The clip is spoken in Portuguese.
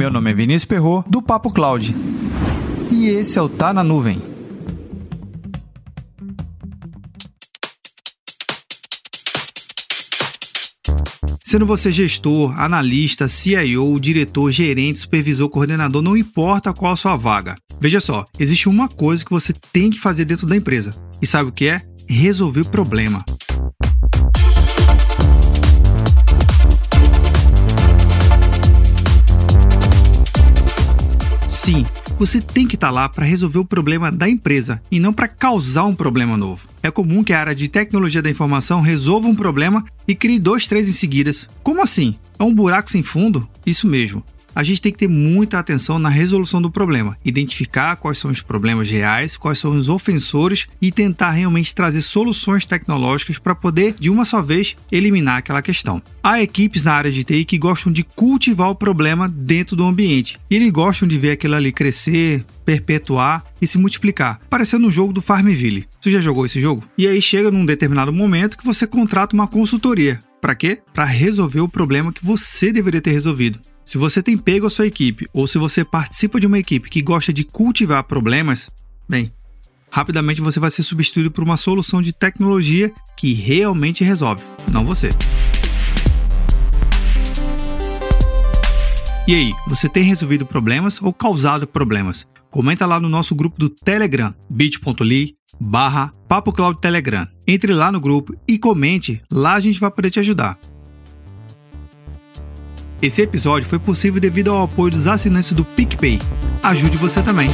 Meu nome é Vinícius Perro do Papo Cloud. E esse é o Tá na Nuvem. Sendo você gestor, analista, CIO, diretor, gerente, supervisor, coordenador, não importa qual a sua vaga. Veja só, existe uma coisa que você tem que fazer dentro da empresa. E sabe o que é? Resolver o problema. Sim, você tem que estar tá lá para resolver o problema da empresa e não para causar um problema novo. É comum que a área de tecnologia da informação resolva um problema e crie dois, três em seguidas. Como assim? É um buraco sem fundo? Isso mesmo a gente tem que ter muita atenção na resolução do problema, identificar quais são os problemas reais, quais são os ofensores e tentar realmente trazer soluções tecnológicas para poder, de uma só vez, eliminar aquela questão. Há equipes na área de TI que gostam de cultivar o problema dentro do ambiente. E eles gostam de ver aquilo ali crescer, perpetuar e se multiplicar, parecendo um jogo do Farmville. Você já jogou esse jogo? E aí chega num determinado momento que você contrata uma consultoria. Para quê? Para resolver o problema que você deveria ter resolvido. Se você tem pego a sua equipe ou se você participa de uma equipe que gosta de cultivar problemas, bem, rapidamente você vai ser substituído por uma solução de tecnologia que realmente resolve, não você. E aí, você tem resolvido problemas ou causado problemas? Comenta lá no nosso grupo do Telegram, bit.ly barra Papo Cloud Telegram. Entre lá no grupo e comente, lá a gente vai poder te ajudar. Esse episódio foi possível devido ao apoio dos assinantes do PicPay. Ajude você também.